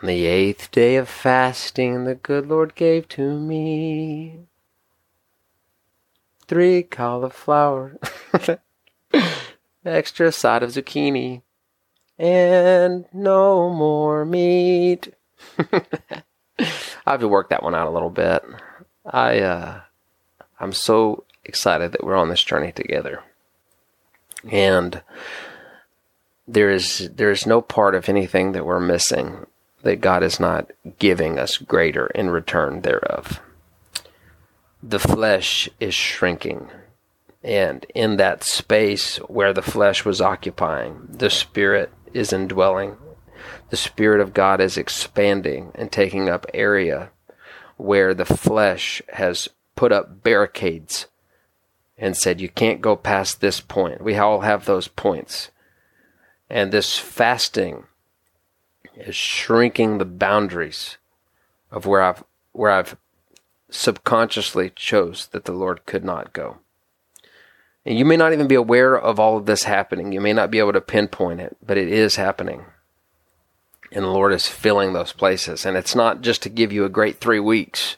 On the eighth day of fasting, the good Lord gave to me three cauliflower, extra side of zucchini, and no more meat. I have to work that one out a little bit. I uh, I'm so excited that we're on this journey together, and there is there is no part of anything that we're missing that God is not giving us greater in return thereof. The flesh is shrinking. And in that space where the flesh was occupying, the Spirit is indwelling. The Spirit of God is expanding and taking up area where the flesh has put up barricades and said, You can't go past this point. We all have those points. And this fasting is shrinking the boundaries of where I've where I've subconsciously chose that the Lord could not go. And you may not even be aware of all of this happening. You may not be able to pinpoint it, but it is happening. And the Lord is filling those places. And it's not just to give you a great three weeks.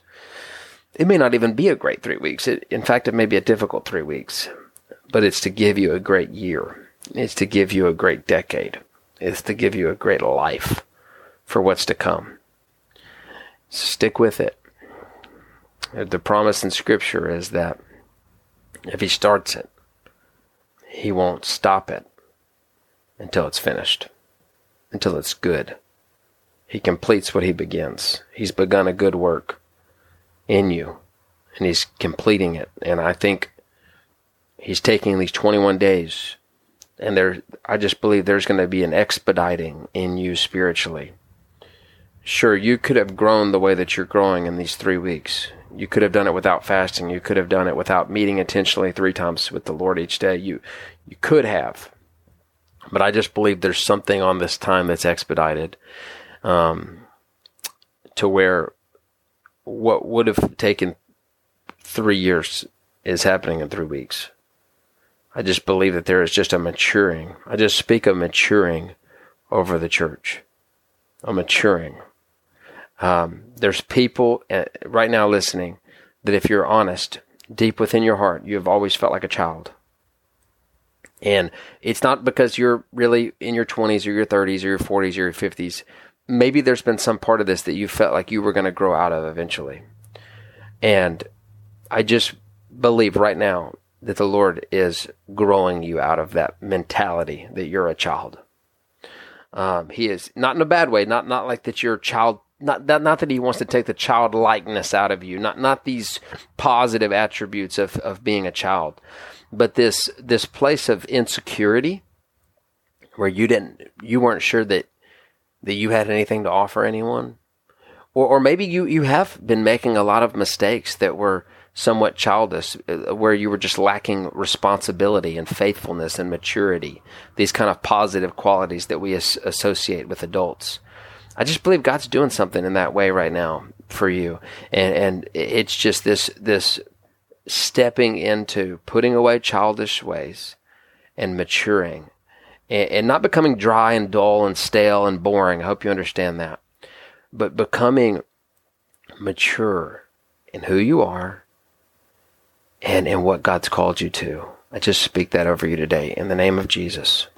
It may not even be a great three weeks. It, in fact, it may be a difficult three weeks, but it's to give you a great year. It's to give you a great decade. It's to give you a great life for what's to come. Stick with it. The promise in Scripture is that if He starts it, He won't stop it until it's finished, until it's good. He completes what He begins. He's begun a good work in you, and He's completing it. And I think He's taking these 21 days and there I just believe there's going to be an expediting in you spiritually. Sure, you could have grown the way that you're growing in these 3 weeks. You could have done it without fasting. You could have done it without meeting intentionally 3 times with the Lord each day. You you could have. But I just believe there's something on this time that's expedited um, to where what would have taken 3 years is happening in 3 weeks. I just believe that there is just a maturing. I just speak of maturing over the church. A maturing. Um, there's people uh, right now listening that if you're honest, deep within your heart, you have always felt like a child. And it's not because you're really in your 20s or your 30s or your 40s or your 50s. Maybe there's been some part of this that you felt like you were going to grow out of eventually. And I just believe right now that the Lord is growing you out of that mentality that you're a child. Um, he is not in a bad way, not not like that you're child. Not that not that he wants to take the childlikeness out of you. Not not these positive attributes of of being a child, but this this place of insecurity where you didn't you weren't sure that that you had anything to offer anyone, or or maybe you you have been making a lot of mistakes that were somewhat childish, uh, where you were just lacking responsibility and faithfulness and maturity, these kind of positive qualities that we as- associate with adults. I just believe God's doing something in that way right now for you, and and it's just this this stepping into putting away childish ways and maturing, and, and not becoming dry and dull and stale and boring. I hope you understand that, but becoming mature in who you are and in what God's called you to. I just speak that over you today in the name of Jesus.